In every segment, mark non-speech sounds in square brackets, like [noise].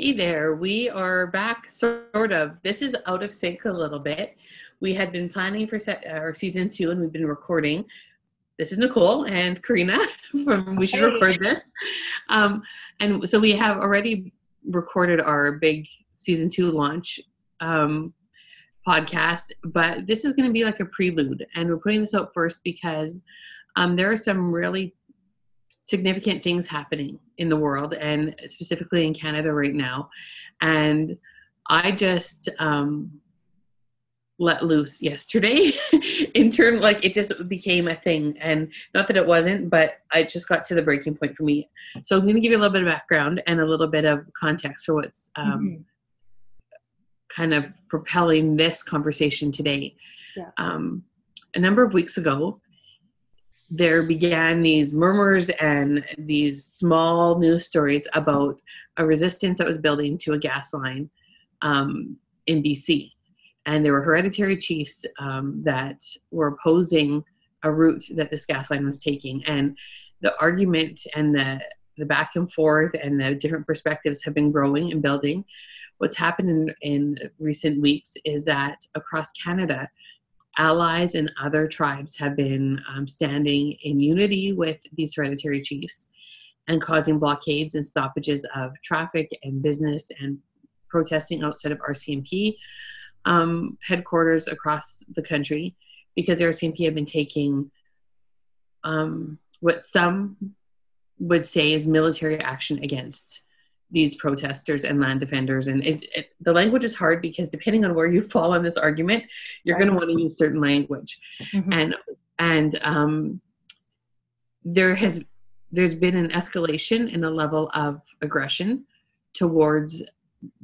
Hey there, we are back, sort of. This is out of sync a little bit. We had been planning for set, our season two and we've been recording. This is Nicole and Karina [laughs] from We Should. Record This. Um, and so we have already recorded our big season two launch um, podcast, but this is going to be like a prelude. And we're putting this out first because um, there are some really significant things happening in the world and specifically in Canada right now. And I just um, let loose yesterday [laughs] in terms like it just became a thing and not that it wasn't but i just got to the breaking point for me so i'm going to give you a little bit of background and a little bit of context for what's um, Mhm. kind of propelling this conversation today. Yeah. Um, a number of weeks ago, there began these murmurs and these small news stories about a resistance that was building to a gas line um, in BC. And there were hereditary chiefs um, that were opposing a route that this gas line was taking. And the argument and the, the back and forth and the different perspectives have been growing and building what's happened in, in recent weeks is that across Canada, allies and other tribes have been um, standing in unity with these hereditary chiefs and causing blockades and stoppages of traffic and business and protesting outside of RCMP um, headquarters across the country because RCMP have been taking um, what some would say is military action against these protesters and land defenders. And it, it, the language is hard because depending on where you fall on this argument you're going to want to use certain language. Mhm. and and um, there has there's been an escalation in the level of aggression towards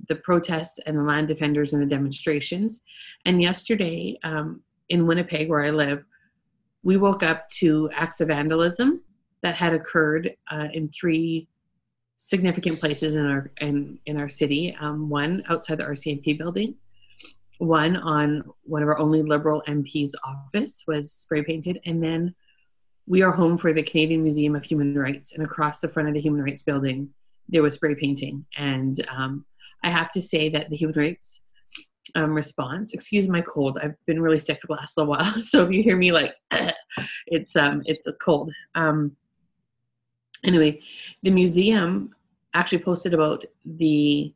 the protests and the land defenders and the demonstrations. And yesterday um, in winnipeg where i live we woke up to acts of vandalism that had occurred uh, in three significant places in our in in our city. Um, one outside the RCMP building, one on one of our only Liberal MP's office was spray painted, and then we are home for the Canadian Museum of Human Rights, and across the front of the Human Rights building there was spray painting, and um, I have to say that the Human Rights um, response. Excuse my cold. I've been really sick for the last little while, [laughs] so if you hear me like, [clears throat] it's um it's a cold. Um, anyway, the museum actually posted about the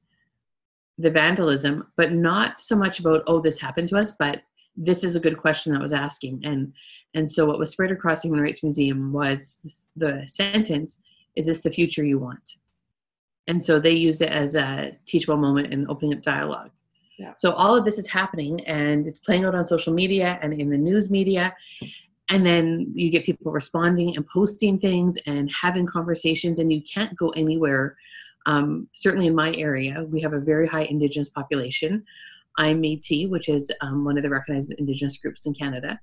the vandalism, but not so much about oh this happened to us, but this is a good question that was asking, and and so what was spread across the Human Rights Museum was this, the sentence: "Is this the future you want?" And so they use it as a teachable moment and opening up dialogue. Yeah. So all of this is happening, and it's playing out on social media and in the news media, and then you get people responding and posting things and having conversations and you can't go anywhere um, certainly in my area we have a very high indigenous population i'm métis which is um, one of the recognized indigenous groups in canada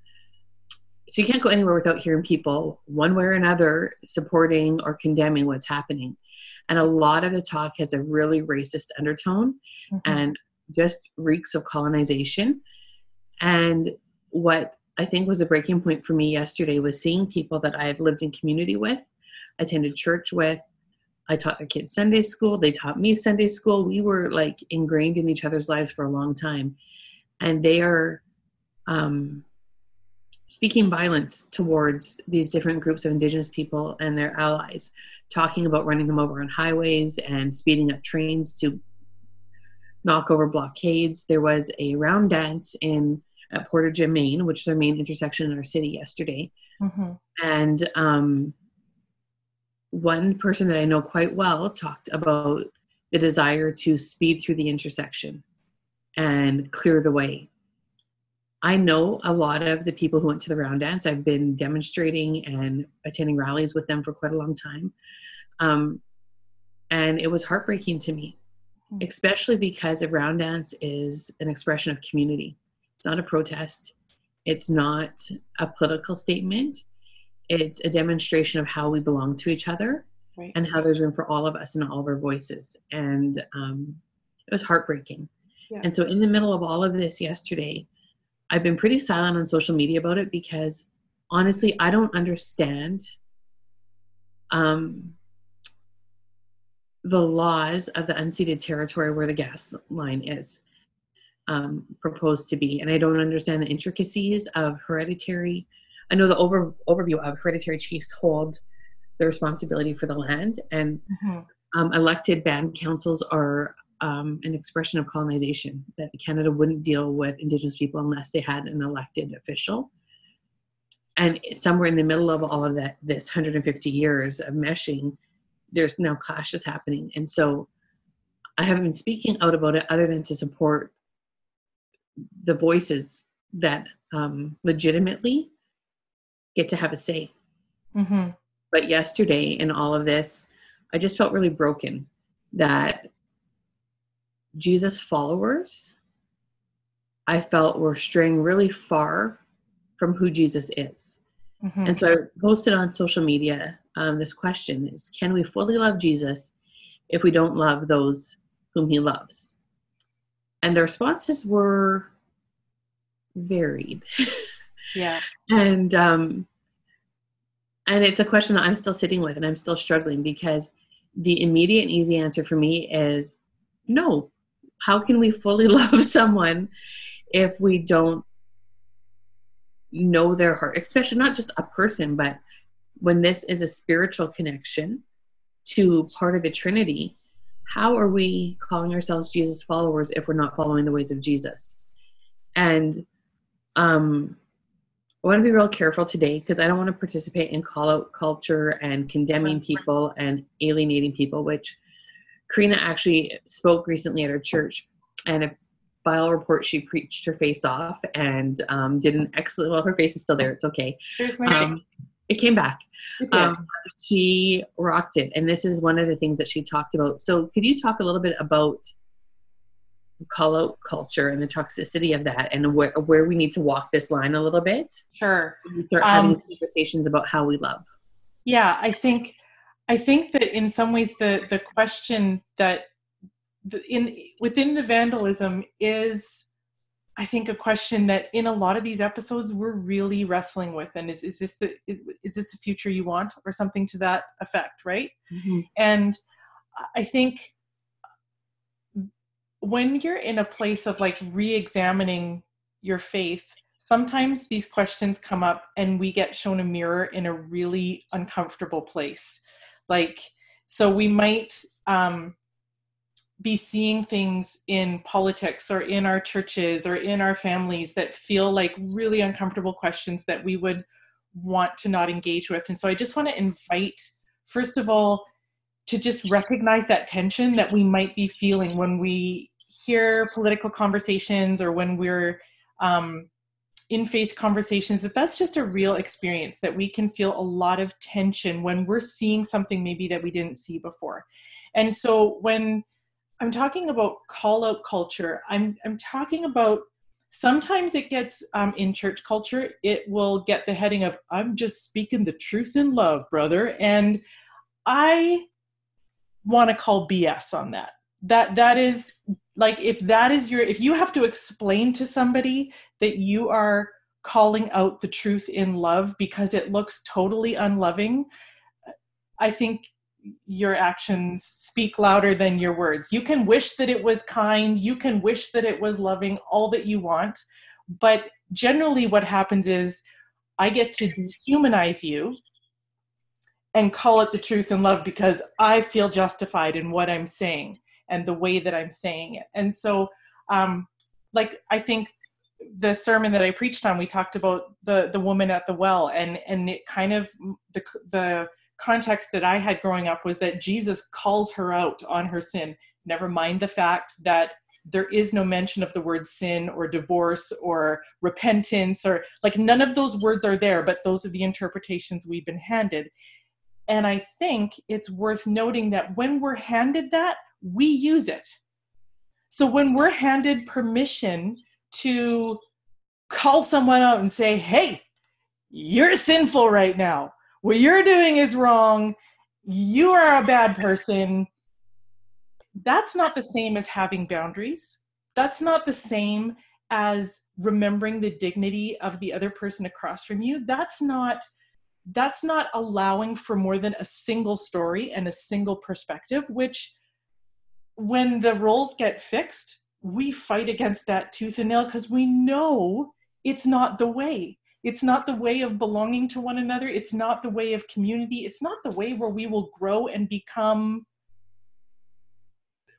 so you can't go anywhere without hearing people one way or another supporting or condemning what's happening and a lot of the talk has a really racist undertone Mhm. and just reeks of colonization. And what I think was a breaking point for me yesterday was seeing people that I have lived in community with, attended church with. I taught their kids Sunday school. They taught me Sunday school. We were like ingrained in each other's lives for a long time. And they are um, speaking violence towards these different groups of Indigenous people and their allies, talking about running them over on highways and speeding up trains to knock over blockades. There was a round dance in at Portage, Main, which is our main intersection in our city yesterday. Mhm. And um, one person that I know quite well talked about the desire to speed through the intersection and clear the way. I know a lot of the people who went to the round dance. I've been demonstrating and attending rallies with them for quite a long time. Um, and it was heartbreaking to me, Hmm. especially because a round dance is an expression of community. It's not a protest, it's not a political statement. It's a demonstration of how we belong to each other Right. and how there's room for all of us and all of our voices. And um, it was heartbreaking. Yeah. And so, in the middle of all of this yesterday, I've been pretty silent on social media about it because honestly, I don't understand um, the laws of the unceded territory where the gas line is um, proposed to be. And I don't understand the intricacies of hereditary. I know the over, overview of hereditary chiefs hold the responsibility for the land, and mm-hmm. um, elected band councils are um, an expression of colonization. That Canada wouldn't deal with Indigenous people unless they had an elected official. And somewhere in the middle of all of that, this 150 years of meshing, there's now clashes happening. And so I haven't been speaking out about it other than to support the voices that um, legitimately get to have a say. Mm-hmm. But yesterday, in all of this, I just felt really broken that Jesus followers, I felt were straying really far from who Jesus is. Mm-hmm. And so I posted on social media um, this question is can we fully love Jesus if we don't love those whom he loves? And the responses were varied. Yeah. [laughs] and um and it's a question that I'm still sitting with and I'm still struggling because the immediate and easy answer for me is no. How can we fully [laughs] love someone if we don't know their heart, especially not just a person, but when this is a spiritual connection to part of the Trinity, how are we calling ourselves Jesus followers if we're not following the ways of Jesus? And um, I want to be real careful today because I don't want to participate in call out culture and condemning people and alienating people, which Karina actually spoke recently at her church. And by all reports, she preached her face off and um, did an excellent. Well, her face is still there. It's okay. There's my Um, it came back. Um, she rocked it, and this is one of the things that she talked about. So, could you talk a little bit about call out culture and the toxicity of that, and where where we need to walk this line a little bit? Sure. We start having um, conversations about how we love. Yeah, I think I think that in some ways the the question that in within the vandalism is I think a question that in a lot of these episodes we're really wrestling with, and is is this the is this the future you want, or something to that effect, right? Mm-hmm. And I think when you're in a place of like re-examining your faith, sometimes these questions come up, and we get shown a mirror in a really uncomfortable place, like so we might um, be seeing things in politics or in our churches or in our families that feel like really uncomfortable questions that we would want to not engage with. And so I just want to invite, first of all, to just recognize that tension that we might be feeling when we hear political conversations or when we're um, in faith conversations that that's just a real experience that we can feel a lot of tension when we're seeing something maybe that we didn't see before and so when I'm talking about call out culture. I'm I'm talking about sometimes it gets um, in church culture. It will get the heading of "I'm just speaking the truth in love, brother," and I want to call BS on that. That that is like if that is your if you have to explain to somebody that you are calling out the truth in love because it looks totally unloving, I think your actions speak louder than your words. You can wish that it was kind, you can wish that it was loving, all that you want. But generally, what happens is I get to dehumanize you and call it the truth and love because I feel justified in what I'm saying and the way that I'm saying it. And so, um, like, I think the sermon that I preached on, we talked about the the woman at the well, and and it kind of the the context that I had growing up was that Jesus calls her out on her sin. Never mind the fact that there is no mention of the word sin or divorce or repentance or like none of those words are there, but those are the interpretations we've been handed. And I think it's worth noting that when we're handed that, we use it. So when we're handed permission to call someone out and say, hey, you're sinful right now, what you're doing is wrong. You are a bad person. That's not the same as having boundaries. That's not the same as remembering the dignity of the other person across from you. That's not that's not allowing for more than a single story and a single perspective, which when the roles get fixed, we fight against that tooth and nail because we know it's not the way. It's not the way of belonging to one another. It's not the way of community. It's not the way where we will grow and become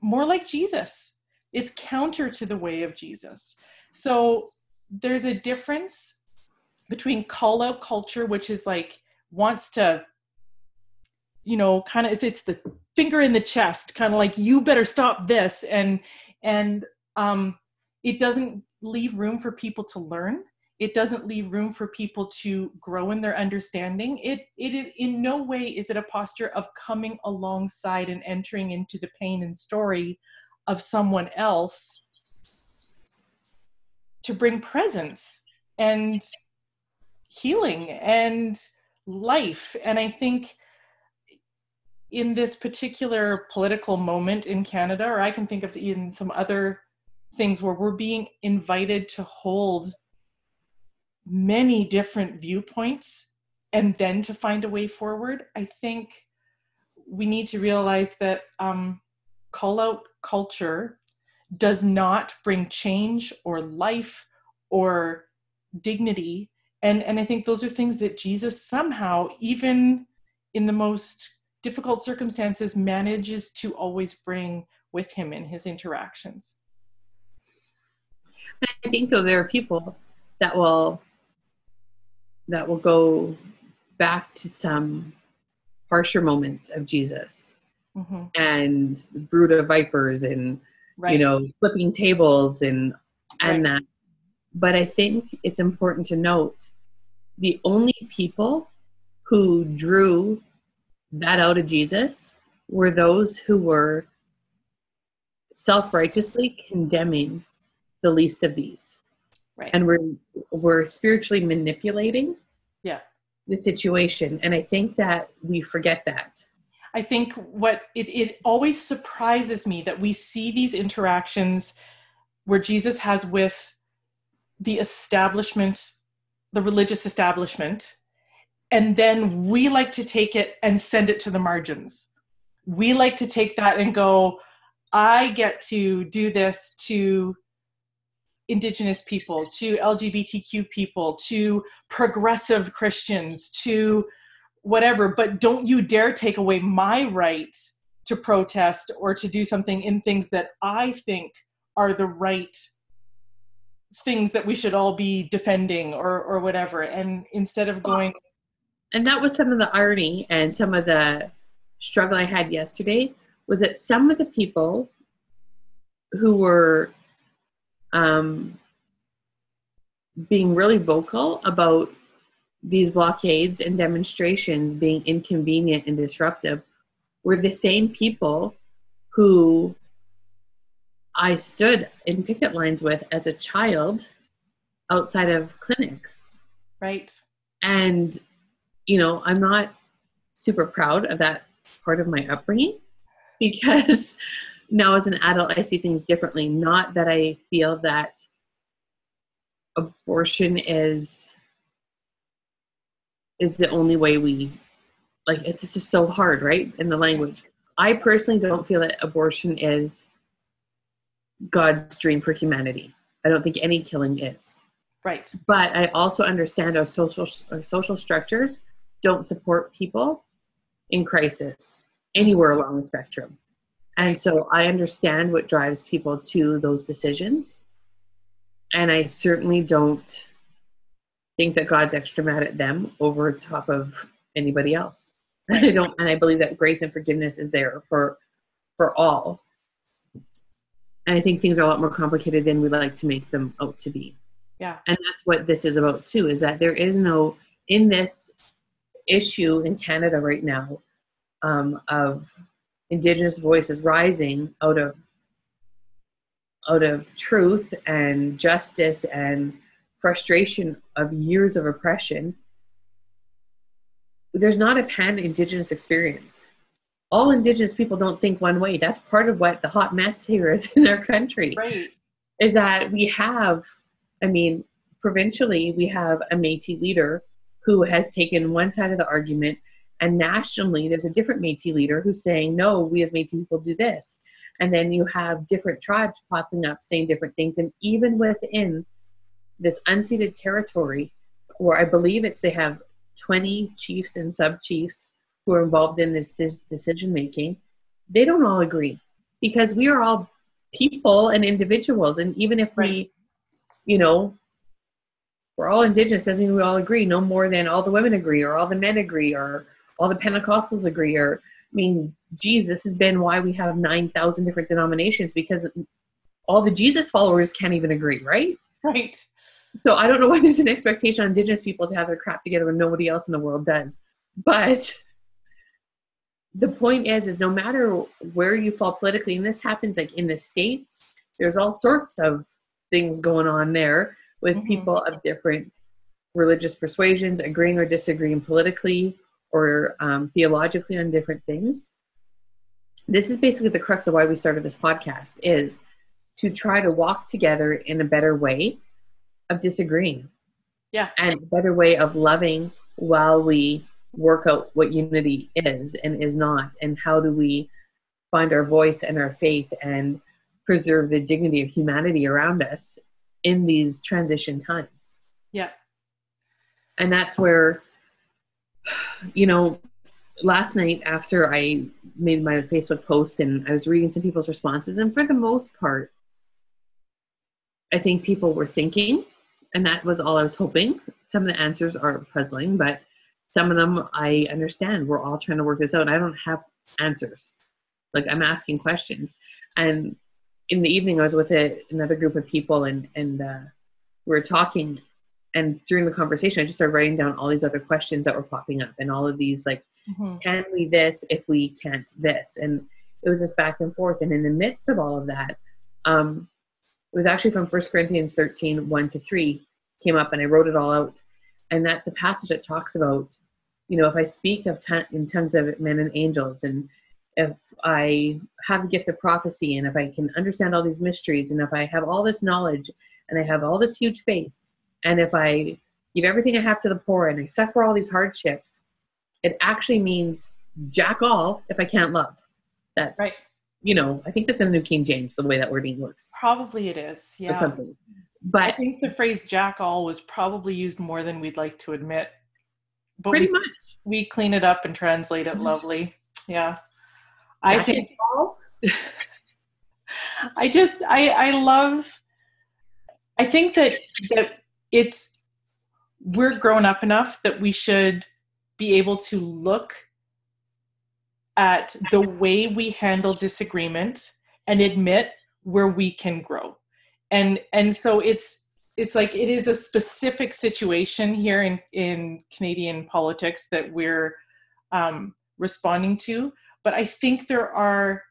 more like Jesus. It's counter to the way of Jesus. So there's a difference between call out culture, which is like wants to, you know, kind of it's, it's the finger in the chest, kind of like you better stop this, and and um, it doesn't leave room for people to learn. It doesn't leave room for people to grow in their understanding. It it in no way is it a posture of coming alongside and entering into the pain and story of someone else to bring presence and healing and life. And I think in this particular political moment in Canada, or I can think of in some other things where we're being invited to hold many different viewpoints and then to find a way forward, I think we need to realize that um, call out culture does not bring change or life or dignity. And and i think those are things that jesus somehow even in the most difficult circumstances manages to always bring with him in his interactions. I think though there are people that will that will go back to some harsher moments of jesus mm-hmm. and brood of vipers and right. you know flipping tables and and right. that but i think it's important to note the only people who drew that out of jesus were those who were self-righteously condemning the least of these right. And we're we're spiritually manipulating yeah. the situation. And i think that we forget that. I think what it, it always surprises me that we see these interactions where Jesus has with the establishment, the religious establishment, and then we like to take it and send it to the margins. We like to take that and go, I get to do this to indigenous people, to LGBTQ people, to progressive Christians, to whatever, but don't you dare take away my right to protest or to do something in things that I think are the right things that we should all be defending or or whatever. And instead of going and that was some of the irony and some of the struggle i had yesterday was that some of the people who were um, being really vocal about these blockades and demonstrations being inconvenient and disruptive were the same people who I stood in picket lines with as a child outside of clinics. Right. And, you know, I'm not super proud of that part of my upbringing [laughs] because now as an adult, I see things differently. Not that I feel that abortion is is the only way we like it's just so hard right in the language. I personally don't feel that abortion is god's dream for humanity. I don't think any killing is. Right. But i also understand our social our social structures don't support people in crisis anywhere along the spectrum and so i understand what drives people to those decisions and i certainly don't think that God's extra mad at them over top of anybody else. I don't, and I believe that grace and forgiveness is there for for all. And I think things are a lot more complicated than we like to make them out to be. Yeah. And that's what this is about too, is that there is no in this issue in Canada right now um, of Indigenous voices rising out of out of truth and justice and frustration of years of oppression, there's not a pan Indigenous experience. All Indigenous people don't think one way. That's part of what the hot mess here is [laughs] in our country. Right. Is that we have, I mean, provincially, we have a Metis leader who has taken one side of the argument and nationally there's a different Métis leader who's saying no we as Métis people do this. And then you have different tribes popping up saying different things. And even within this unceded territory where I believe it's they have 20 chiefs and sub chiefs who are involved in this, this decision making they don't all agree because we are all people and individuals. And even if Right. we you know we're all indigenous doesn't mean we all agree. No more than all the women agree or all the men agree or all the pentecostals agree or i mean geez this has been why we have 9000 different denominations because all the jesus followers can't even agree right Right. so i don't know [laughs] why there's an expectation on indigenous people to have their crap together when nobody else in the world does but the point is is no matter where you fall politically and this happens like in the states there's all sorts of things going on there with Mhm. people of different religious persuasions agreeing or disagreeing politically or um, theologically on different things this is basically the crux of why we started this podcast is to try to walk together in a better way of disagreeing Yeah. and a better way of loving while we work out what unity is and is not and how do we find our voice and our faith and preserve the dignity of humanity around us in these transition times Yeah. and that's where you know last night after i made my facebook post and i was reading some people's responses and for the most part i think people were thinking and that was all i was hoping. Some of the answers are puzzling but some of them i understand. We're all trying to work this out. I don't have answers. Like i'm asking questions. And in the evening i was with a, another group of people and and uh, we were talking and during the conversation i just started writing down all these other questions that were popping up and all of these like Mhm. can we this if we can't this? And it was just back and forth. And in the midst of all of that um it was actually from First corinthians 13 1 to 3 came up and i wrote it all out. And that's a passage that talks about you know if i speak of ton- in tongues of men and angels and if i have the gift of prophecy and if i can understand all these mysteries and if i have all this knowledge and i have all this huge faith and if i give everything i have to the poor and i suffer all these hardships it actually means jack all if I can't love. That's Right. you know, I think that's in the New King James the way that wording works Probably it is. Yeah. something. I think the phrase jack all was probably used more than we'd like to admit. But pretty we, much, we clean it up and translate it mm-hmm. lovely. Yeah. I jack think all. [laughs] I just I I love I think that that it's we're grown up enough that we should be able to look at the way we handle disagreement and admit where we can grow. And and so it's it's like it is a specific situation here in in Canadian politics that we're um, responding to, but I think there are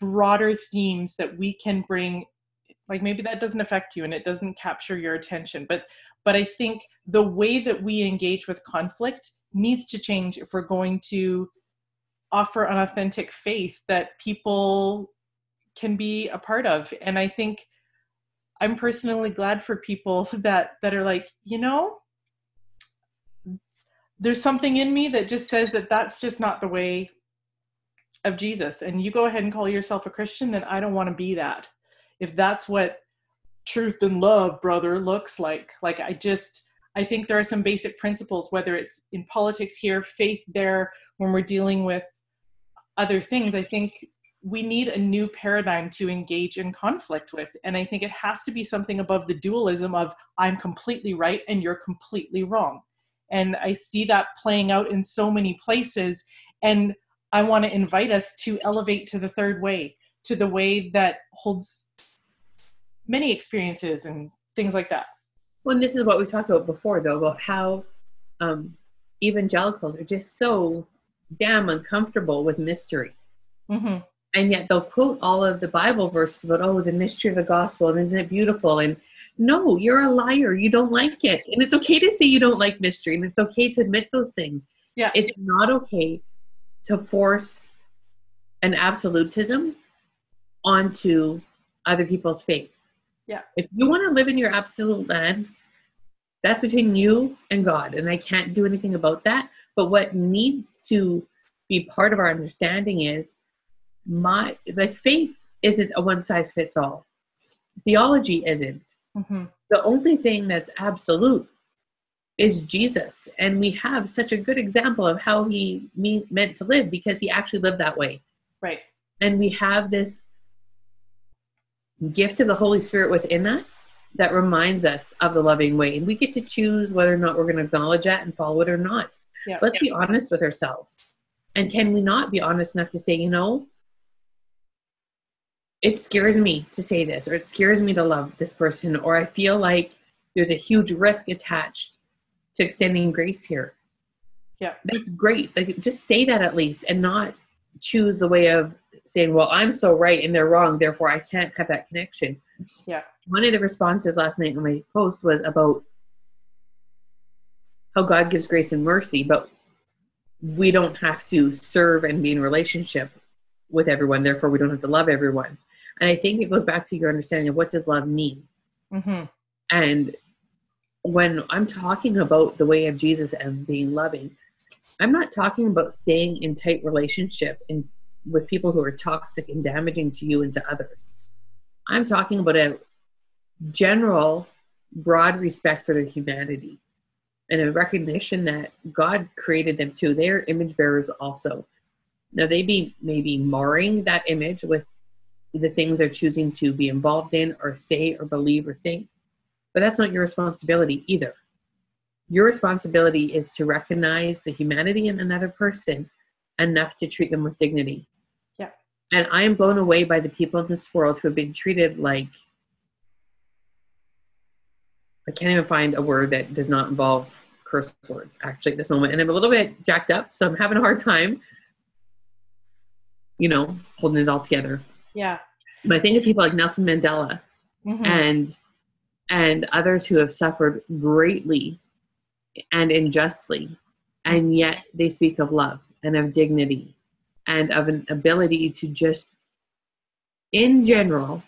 broader themes that we can bring like maybe that doesn't affect you and it doesn't capture your attention but but i think the way that we engage with conflict needs to change if we're going to offer an authentic faith that people can be a part of and i think i'm personally glad for people [laughs] that that are like you know there's something in me that just says that that's just not the way of Jesus and you go ahead and call yourself a Christian, then I don't want to be that. If that's what truth and love, brother, looks like, like I just, I think there are some basic principles, whether it's in politics here, faith there, when we're dealing with other things. I think we need a new paradigm to engage in conflict with. And I think it has to be something above the dualism of I'm completely right and you're completely wrong. And I see that playing out in so many places. And I want to invite us to elevate to the third way, to the way that holds many experiences and things like that. Well, and this is what we talked about before, though, about how um, evangelicals are just so damn uncomfortable with mystery. hmm and yet they'll quote all of the Bible verses about, oh, the mystery of the gospel, and isn't it beautiful? And no, you're a liar. You don't like it. And it's okay to say you don't like mystery, and it's okay to admit those things. Yeah. It's not okay to force an absolutism onto other people's faith. Yeah. If you want to live in your absolute land, That's between you and God, and I can't do anything about that. But what needs to be part of our understanding is my like faith isn't a one size fits all. Theology isn't. Mm-hmm. The only thing that's absolute is Jesus. And we have such a good example of how he me- meant to live because he actually lived that way. Right. And we have this gift of the Holy Spirit within us that reminds us of the loving way. And we get to choose whether or not we're going to acknowledge that and follow it or not. Yeah. Let's be honest with ourselves. And can we not be honest enough to say, you know, it scares me to say this, or it scares me to love this person, or I feel like there's a huge risk attached to extending grace here. Yeah. That's great. Like just say that at least and not choose the way of saying, Well, I'm so right and they're wrong, therefore I can't have that connection. Yeah. One of the responses last night in my post was about how God gives grace and mercy, but we don't have to serve and be in relationship with everyone, therefore we don't have to love everyone. And I think it goes back to your understanding of what does love mean. Mm-hmm. And when I'm talking about the way of Jesus and being loving, I'm not talking about staying in tight relationship in, with people who are toxic and damaging to you and to others. I'm talking about a general, broad respect for their humanity and a recognition that God created them too. They are image bearers also. Now they be maybe marring that image with the things they're choosing to be involved in or say or believe or think. But that's not your responsibility either. Your responsibility is to recognize the humanity in another person enough to treat them with dignity. Yeah. And I am blown away by the people in this world who have been treated like I can't even find a word that does not involve curse words actually at this moment. And I'm a little bit jacked up, so I'm having a hard time, you know, holding it all together. Yeah. But I think of people like Nelson Mandela Mm-hmm. and and others who have suffered greatly and unjustly, and yet they speak of love and of dignity and of an ability to just, in general,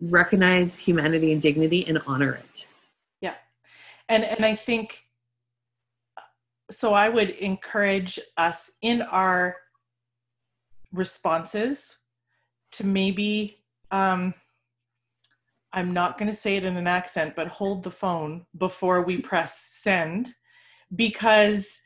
recognize humanity and dignity and honor it. Yeah. And and I think so I would encourage us in our responses to maybe um I'm not going to say it in an accent, but hold the phone before we press send because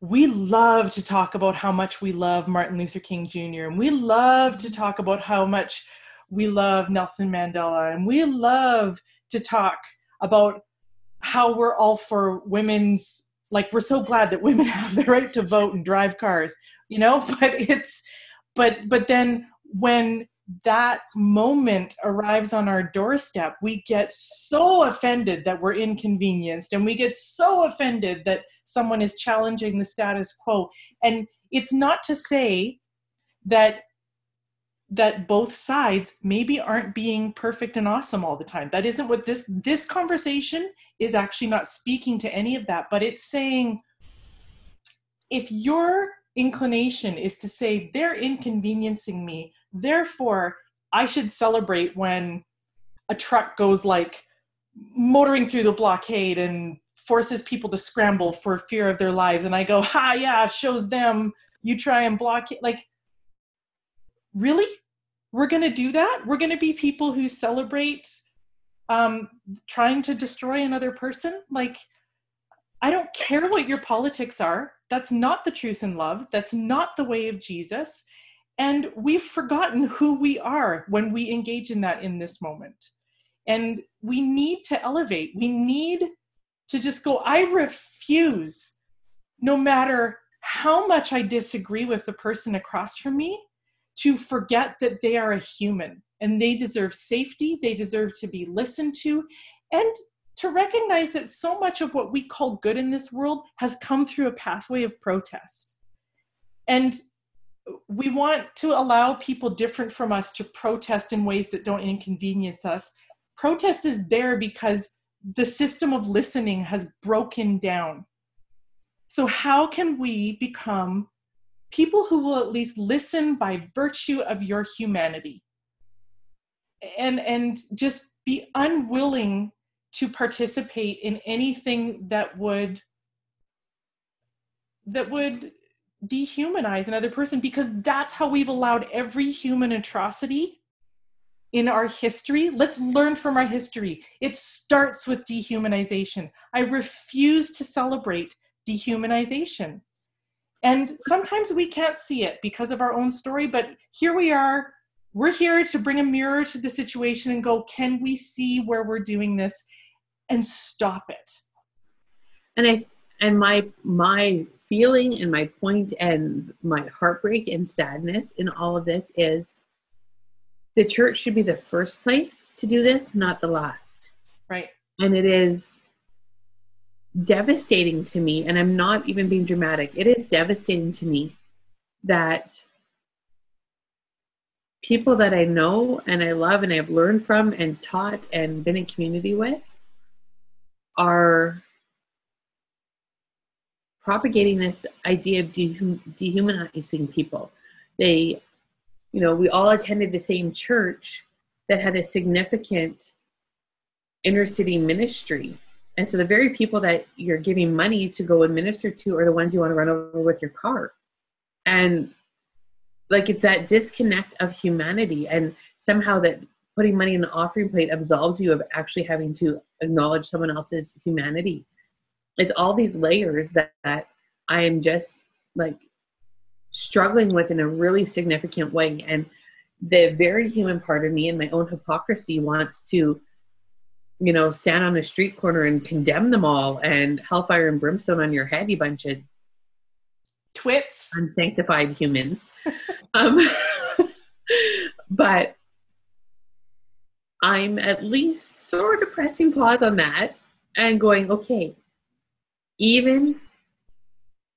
we love to talk about how much we love Martin Luther King Jr. and we love to talk about how much we love Nelson Mandela and we love to talk about how we're all for women's like we're so glad that women [laughs] have the right to vote and drive cars you know [laughs] but it's but but then when that moment arrives on our doorstep, we get so offended that we're inconvenienced and we get so offended that someone is challenging the status quo. And it's not to say that that both sides maybe aren't being perfect and awesome all the time. That isn't what this this conversation is actually not speaking to any of that, but it's saying if your inclination is to say they're inconveniencing me. Therefore i should celebrate when a truck goes like motoring through the blockade and forces people to scramble for fear of their lives. And i go ha yeah shows them. You try and block it. Like really? We're going to do that? We're going to be people who celebrate um trying to destroy another person? Like i don't care what your politics are. That's not the truth in love. That's not the way of jesus. And we've forgotten who we are when we engage in that in this moment. And we need to elevate. We need to just go, I refuse, no matter how much I disagree with the person across from me, to forget that they are a human. And they deserve safety, they deserve to be listened to, and to recognize that so much of what we call good in this world has come through a pathway of protest. And we want to allow people different from us to protest in ways that don't inconvenience us. Protest is there because the system of listening has broken down. So, how can we become people who will at least listen by virtue of your humanity? And, and just be unwilling to participate in anything that would that would dehumanize another person because that's how we've allowed every human atrocity in our history. Let's learn from our history. It starts with dehumanization. I refuse to celebrate dehumanization. And sometimes we can't see it because of our own story, but here we are. We're here to bring a mirror to the situation and go, can we see where we're doing this and stop it? And I and my my feeling and my point and my heartbreak and sadness in all of this is the church should be the first place to do this, not the last. Right. And it is devastating to me, and I'm not even being dramatic, it is devastating to me that people that I know and I love and I've learned from and taught and been in community with are propagating this idea of dehumanizing people. They, you know, we all attended the same church that had a significant inner city ministry. And so the very people that you're giving money to go and minister to are the ones you want to run over with your car. And like it's that disconnect of humanity and somehow that putting money in the offering plate absolves you of actually having to acknowledge someone else's humanity it's all these layers that, that I am just like struggling with in a really significant way. And the very human part of me and my own hypocrisy wants to, you know, stand on a street corner and condemn them all and hellfire and brimstone on your head, you bunch of twits, unsanctified humans. [laughs] um, [laughs] but I'm at least sort of pressing pause on that and going, okay, even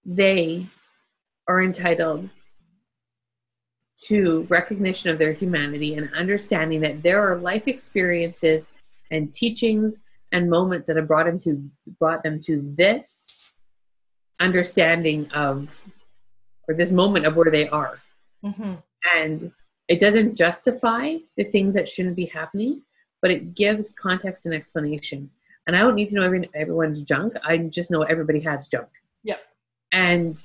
they are entitled to recognition of their humanity and understanding that there are life experiences and teachings and moments that have brought them to brought them to this understanding of or this moment of where they are mm-hmm. and it doesn't justify the things that shouldn't be happening but it gives context and explanation and I don't need to know every, everyone's junk. I just know everybody has junk. Yep. And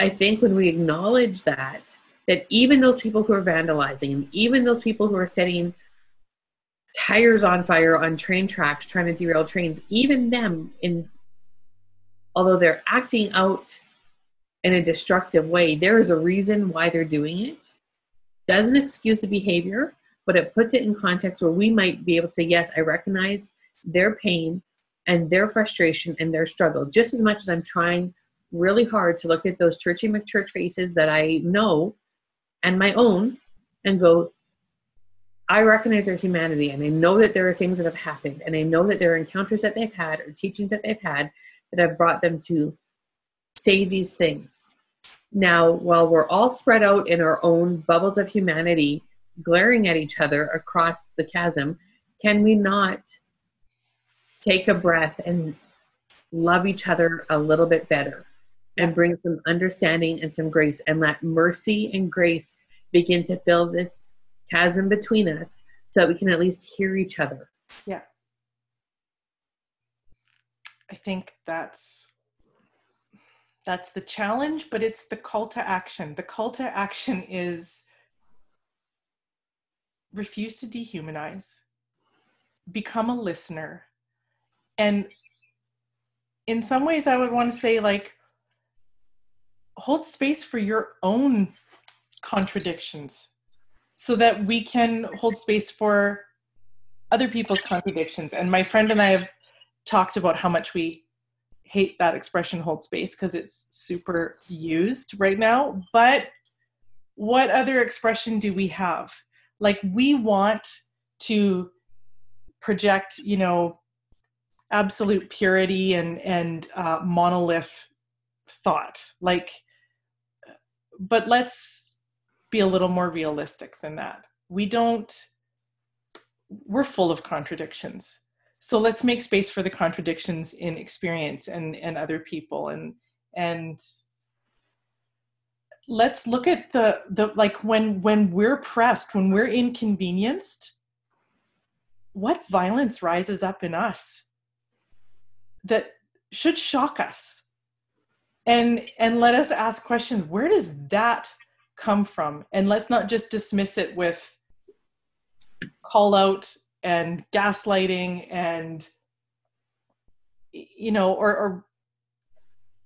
I think when we acknowledge that, that even those people who are vandalizing, and even those people who are setting tires on fire on train tracks trying to derail trains, even them in although they're acting out in a destructive way, there is a reason why they're doing it. Doesn't excuse the behavior, but it puts it in context where we might be able to say, yes, I recognize their pain and their frustration and their struggle just as much as I'm trying really hard to look at those churchy McChurch faces that I know and my own and go, I recognize their humanity and I know that there are things that have happened and I know that there are encounters that they've had or teachings that they've had that have brought them to say these things. Now, while we're all spread out in our own bubbles of humanity, glaring at each other across the chasm, can we not take a breath and love each other a little bit better and bring some understanding and some grace and let mercy and grace begin to fill this chasm between us so that we can at least hear each other? Yeah. I think that's that's the challenge, but it's the call to action. The call to action is refuse to dehumanize, become a listener. And in some ways, I would want to say, like, hold space for your own contradictions so that we can hold space for other people's contradictions. And my friend and I have talked about how much we hate that expression hold space because it's super used right now. But what other expression do we have? like we want to project you know absolute purity and and uh, monolith thought like but let's be a little more realistic than that we don't we're full of contradictions so let's make space for the contradictions in experience and and other people and and let's look at the the like when when we're pressed when we're inconvenienced what violence rises up in us that should shock us? And and let us ask questions where does that come from? And let's not just dismiss it with call out and gaslighting and you know or, or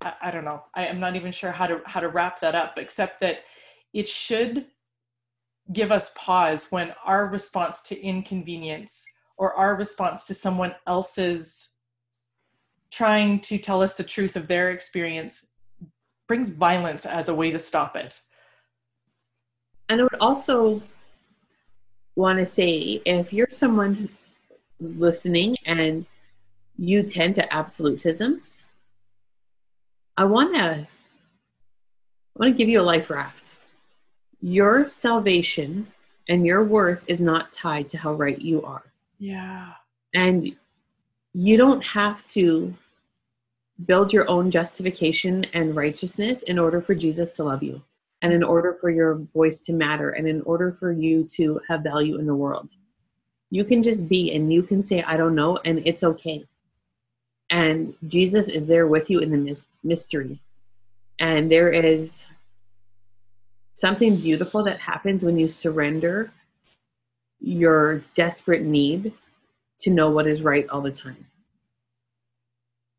I, I don't know I, i'm not even sure how to how to wrap that up except that it should give us pause when our response to inconvenience or our response to someone else's trying to tell us the truth of their experience brings violence as a way to stop it. And it would also want to say if you're someone who's listening and you tend to absolutisms, I want to I want to give you a life raft. Your salvation and your worth is not tied to how right you are. Yeah. And you don't have to build your own justification and righteousness in order for Jesus to love you and in order for your voice to matter and in order for you to have value in the world. You can just be and you can say, I don't know, and it's okay. And Jesus is there with you in the mystery. And there is something beautiful that happens when you surrender your desperate need to know what is right all the time.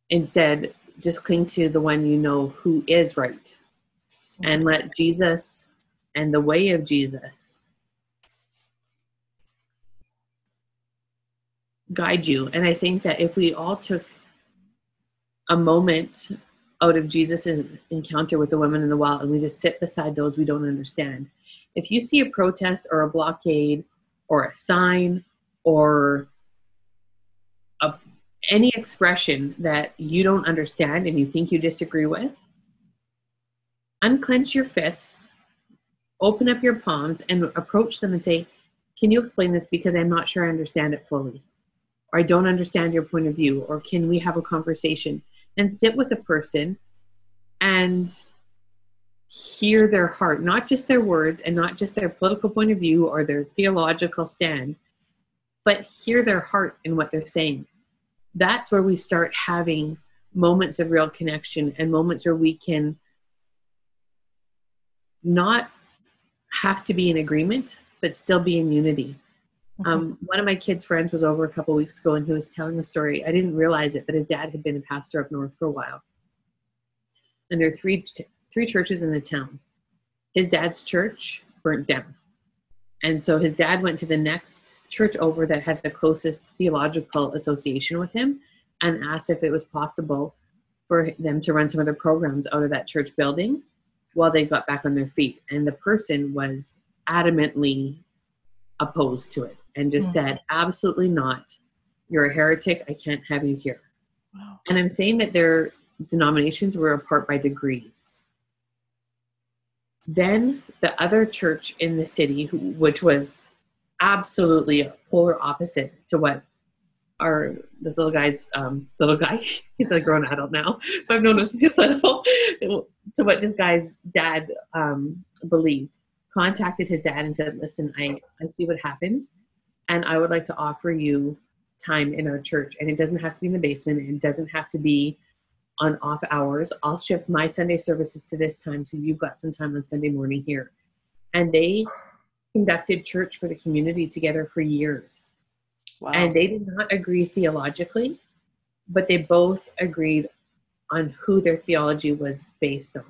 Instead, just cling to the one you know who is right and let Jesus and the way of Jesus guide you. And I think that if we all took a moment out of Jesus' encounter with the women in the well and we just sit beside those we don't understand, if you see a protest or a blockade or a sign or a, any expression that you don't understand and you think you disagree with, unclench your fists, open up your palms, and approach them and say, Can you explain this? Because I'm not sure I understand it fully. Or I don't understand your point of view. Or can we have a conversation? And sit with a person and hear their heart, not just their words and not just their political point of view or their theological stand, but hear their heart in what they're saying. That's where we start having moments of real connection and moments where we can not have to be in agreement, but still be in unity. Mm-hmm. Um, one of my kids' friends was over a couple weeks ago and he was telling a story. I didn't realize it, but his dad had been a pastor up north for a while. And there are three three churches in the town. His dad's church burnt down. And so his dad went to the next church over that had the closest theological association with him and asked if it was possible for them to run some of the programs out of that church building while they got back on their feet. And the person was adamantly opposed to it and just mm-hmm. said, absolutely not. You're a heretic. I can't have you here. Wow. And I'm saying that their denominations were apart by degrees. Then the other church in the city, which was absolutely a polar opposite to what our this little guy's um, little guy, [laughs] he's a grown adult now, so I've known him since he was [laughs] little, to what this guy's dad um, believed. Contacted his dad and said, "Listen, I I see what happened, and I would like to offer you time in our church, and it doesn't have to be in the basement. It doesn't have to be on off hours. I'll shift my Sunday services to this time so you've got some time on Sunday morning here. And they conducted church for the community together for years. Wow. And they did not agree theologically, but they both agreed on who their theology was based on.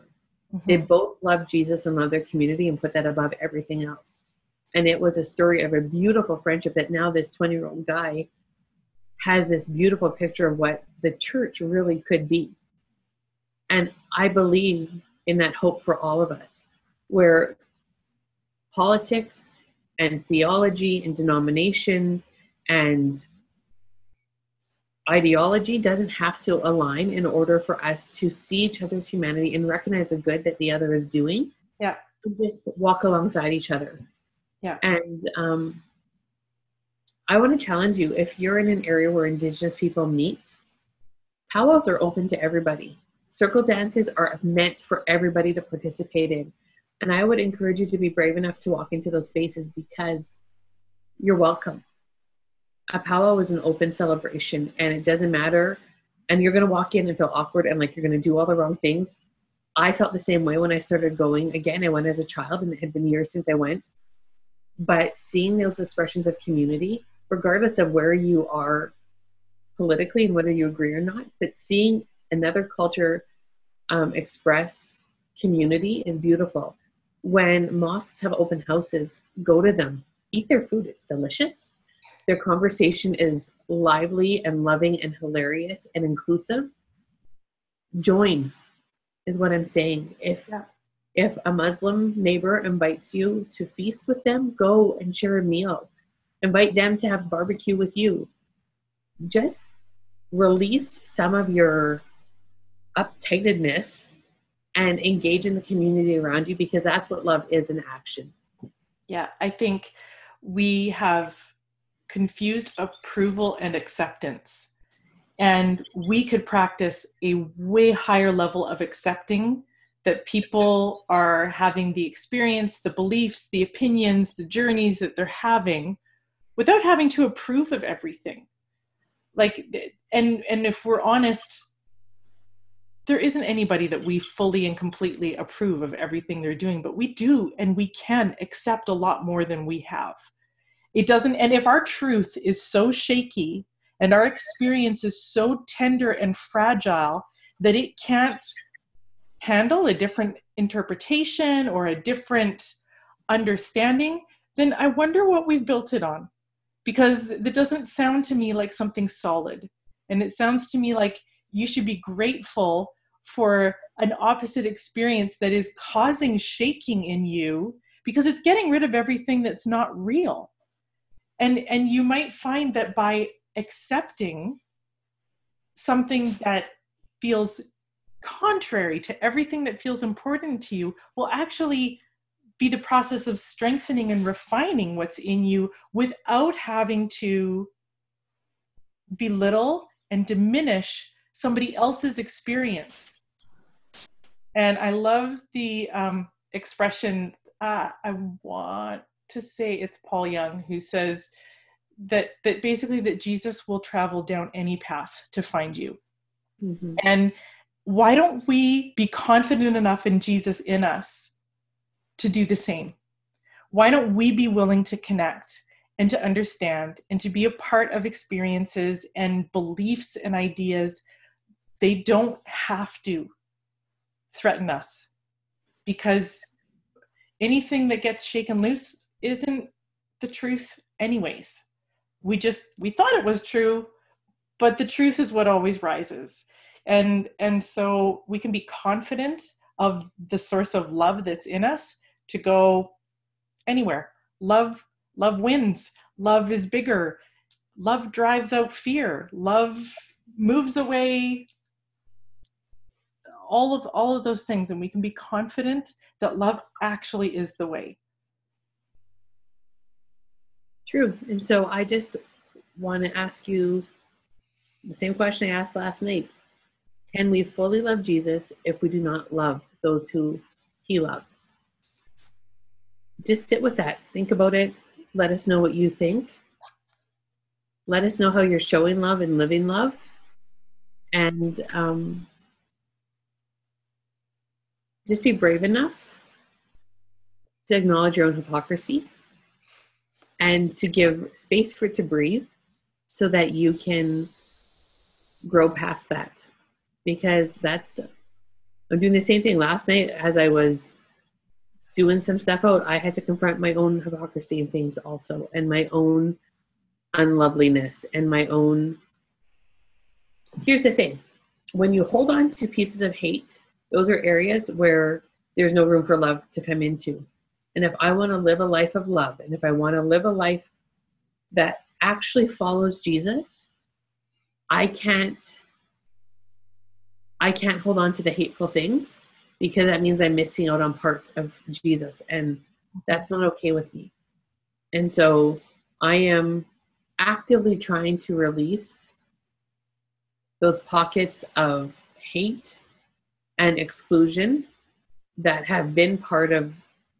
Mm-hmm. They both loved Jesus and loved their community and put that above everything else. And it was a story of a beautiful friendship that now this 20 year old guy has this beautiful picture of what the church really could be. And I believe in that hope for all of us, where politics and theology and denomination and ideology doesn't have to align in order for us to see each other's humanity and recognize the good that the other is doing. Yeah. And just walk alongside each other. Yeah. And um, I want to challenge you if you're in an area where Indigenous people meet, powwows are open to everybody. Circle dances are meant for everybody to participate in. And I would encourage you to be brave enough to walk into those spaces because you're welcome. A powwow is an open celebration and it doesn't matter and you're going to walk in and feel awkward and like you're going to do all the wrong things. I felt the same way when i started going again. I went as a child and it had been years since i went. But seeing those expressions of community regardless of where you are politically and whether you agree or not but seeing another culture um, express community is beautiful. When mosques have open houses go to them. Eat their food. It's delicious their conversation is lively and loving and hilarious and inclusive. Join is what i'm saying. If Yeah. if a muslim neighbor invites you to feast with them go and share a meal. Invite them to have barbecue with you. Just release some of your uptightedness and engage in the community around you because that's what love is in action. Yeah, I think we have confused approval and acceptance. And we could practice a way higher level of accepting that people are having the experience, the beliefs, the opinions, the journeys that they're having without having to approve of everything. Like and and if we're honest, there isn't anybody that we fully and completely approve of everything they're doing, but we do and we can accept a lot more than we have. It doesn't, and if our truth is so shaky and our experience is so tender and fragile that it can't handle a different interpretation or a different understanding, then I wonder what we've built it on. Because that doesn't sound to me like something solid. And it sounds to me like you should be grateful for an opposite experience that is causing shaking in you because it's getting rid of everything that's not real and and you might find that by accepting something that feels contrary to everything that feels important to you will actually be the process of strengthening and refining what's in you without having to belittle and diminish somebody else's experience. And I love the um, expression, uh, I want to say it's Paul Young who says that, that basically that Jesus will travel down any path to find you. Mhm. And why don't we be confident enough in Jesus in us to do the same? Why don't we be willing to connect and to understand and to be a part of experiences and beliefs and ideas? They don't have to threaten us because anything that gets shaken loose isn't the truth, anyways. We just, we thought it was true, but the truth is what always rises. And and so we can be confident of the source of love that's in us to go anywhere. Love love wins. Love is bigger. Love drives out fear. Love moves away all of all of those things. And we can be confident that love actually is the way True. And so I just want to ask you the same question I asked last night. Can we fully love Jesus if we do not love those who he loves? Just sit with that. Think about it. Let us know what you think. Let us know how you're showing love and living love. And um, just be brave enough to acknowledge your own hypocrisy and to give space for it to breathe so that you can grow past that. Because that's i'm doing the same thing. Last night as i was doing some stuff out i had to confront my own hypocrisy and things also and my own unloveliness and my own here's the thing. When you hold on to pieces of hate those are areas where there's no room for love to come into and if I want to live a life of love, and if I want to live a life that actually follows Jesus, I can't I can't hold on to the hateful things because that means I'm missing out on parts of Jesus and that's not okay with me. And so I am actively trying to release those pockets of hate and exclusion that have been part of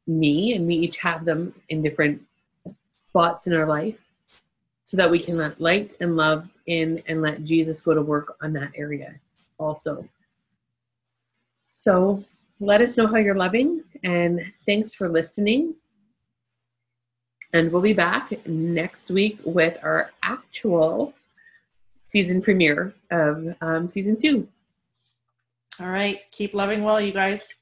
me and we each have them in different spots in our life so that we can let light and love in and let Jesus go to work on that area also. So let us know how you're loving and thanks for listening. And we'll be back next week with our actual season premiere of um, season two. All right. Keep loving well, you guys.